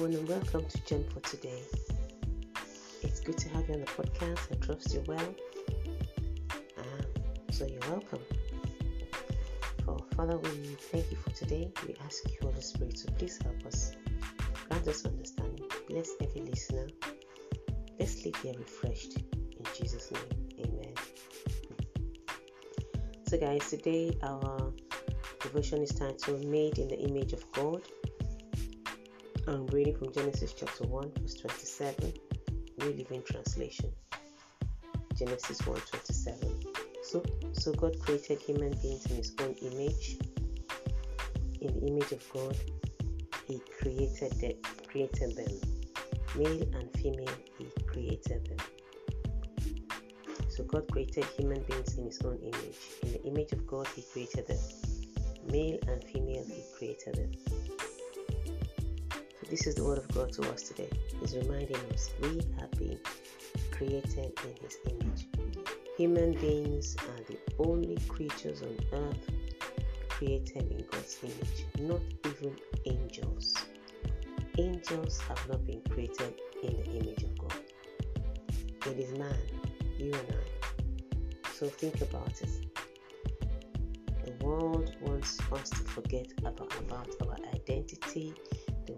everyone, and welcome to Gem for Today. It's good to have you on the podcast. I trust you're well. Um, so, you're welcome. For Father, we thank you for today. We ask you, Holy Spirit, to please help us. Grant us understanding. Bless every listener. Let's leave here refreshed. In Jesus' name, amen. So, guys, today our devotion is titled Made in the Image of God. I'm reading from Genesis chapter 1, verse 27, New Living Translation. Genesis 1 27. So, so God created human beings in his own image. In the image of God, he created them, created them. Male and female, he created them. So God created human beings in his own image. In the image of God, he created them. Male and female, he created them. This is the word of God to us today. He's reminding us we have been created in His image. Human beings are the only creatures on earth created in God's image, not even angels. Angels have not been created in the image of God. It is man, you and I. So think about it. The world wants us to forget about, about our identity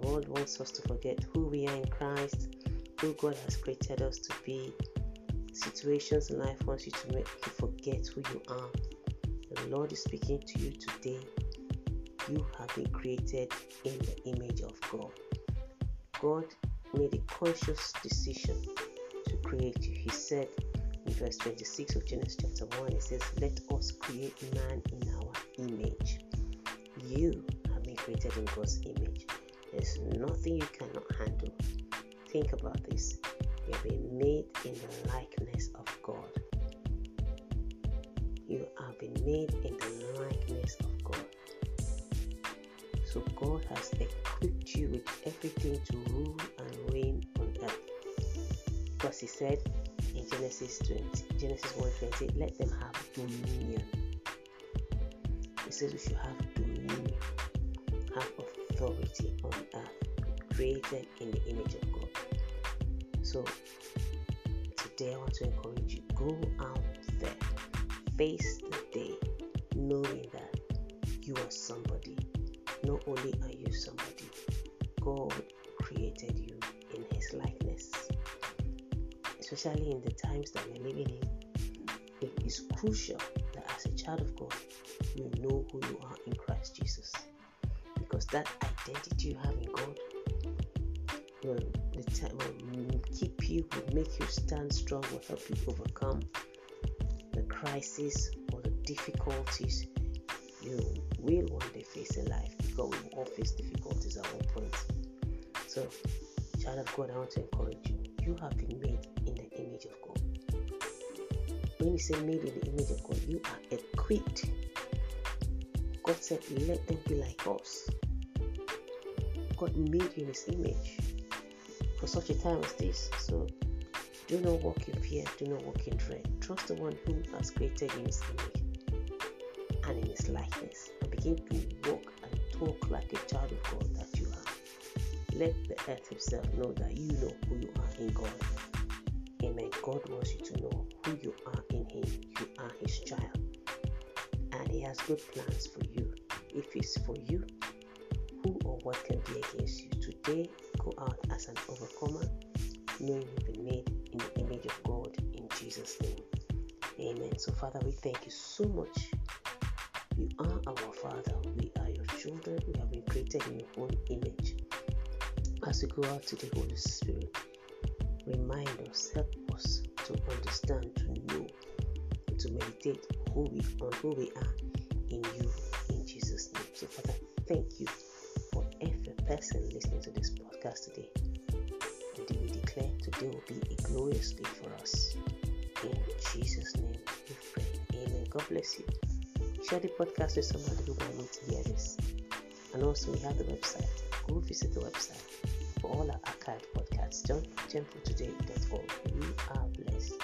world wants us to forget who we are in Christ, who God has created us to be. Situations in life wants you to make you forget who you are. The Lord is speaking to you today. You have been created in the image of God. God made a conscious decision to create you. He said in verse 26 of Genesis chapter 1, He says, Let us create man in our image. You have been created in God's image. There's nothing you cannot handle. Think about this. You have been made in the likeness of God. You have been made in the likeness of God. So God has equipped you with everything to rule and reign on earth. Because he said in Genesis 20, Genesis 1:20, let them have dominion. He says we should have dominion, have authority on earth, created in the image of God. So today I want to encourage you go out there, face the day, knowing that you are somebody. Not only are you somebody, God created you in His likeness. Especially in the times that we're living in, it is crucial that as a child of God, you know who you are in Christ Jesus because that identity you have in God will, will keep you, will make you stand strong, will help you overcome the crisis or the difficulties you will one day face in life because we all face difficulties at one point. So, child of God, I want to encourage you. You have been made in the image of God. When you say made in the image of God, you are equipped. God said, Let them be like us. God made you in His image for such a time as this. So do not walk in fear, do not walk in dread. Trust the one who has created you in His image and in His likeness and begin to walk and talk like a child of God that you are. Let the earth Himself know that you know who you are in God. Amen. God wants you to know who you are in Him. You are His child. Has good plans for you. If it's for you, who or what can be against you. Today, go out as an overcomer, knowing you've been made in the image of God in Jesus' name. Amen. So, Father, we thank you so much. You are our Father. We are your children. We have been created in your own image. As we go out to the Holy Spirit, remind us, help us to understand, to know, to meditate who we on who we are So, you for every person listening to this podcast today. And we declare today will be a glorious day for us. In Jesus' name we pray. Amen. God bless you. Share the podcast with somebody who might need to hear this. And also we have the website. Go visit the website for all our archived podcasts. John, We are blessed.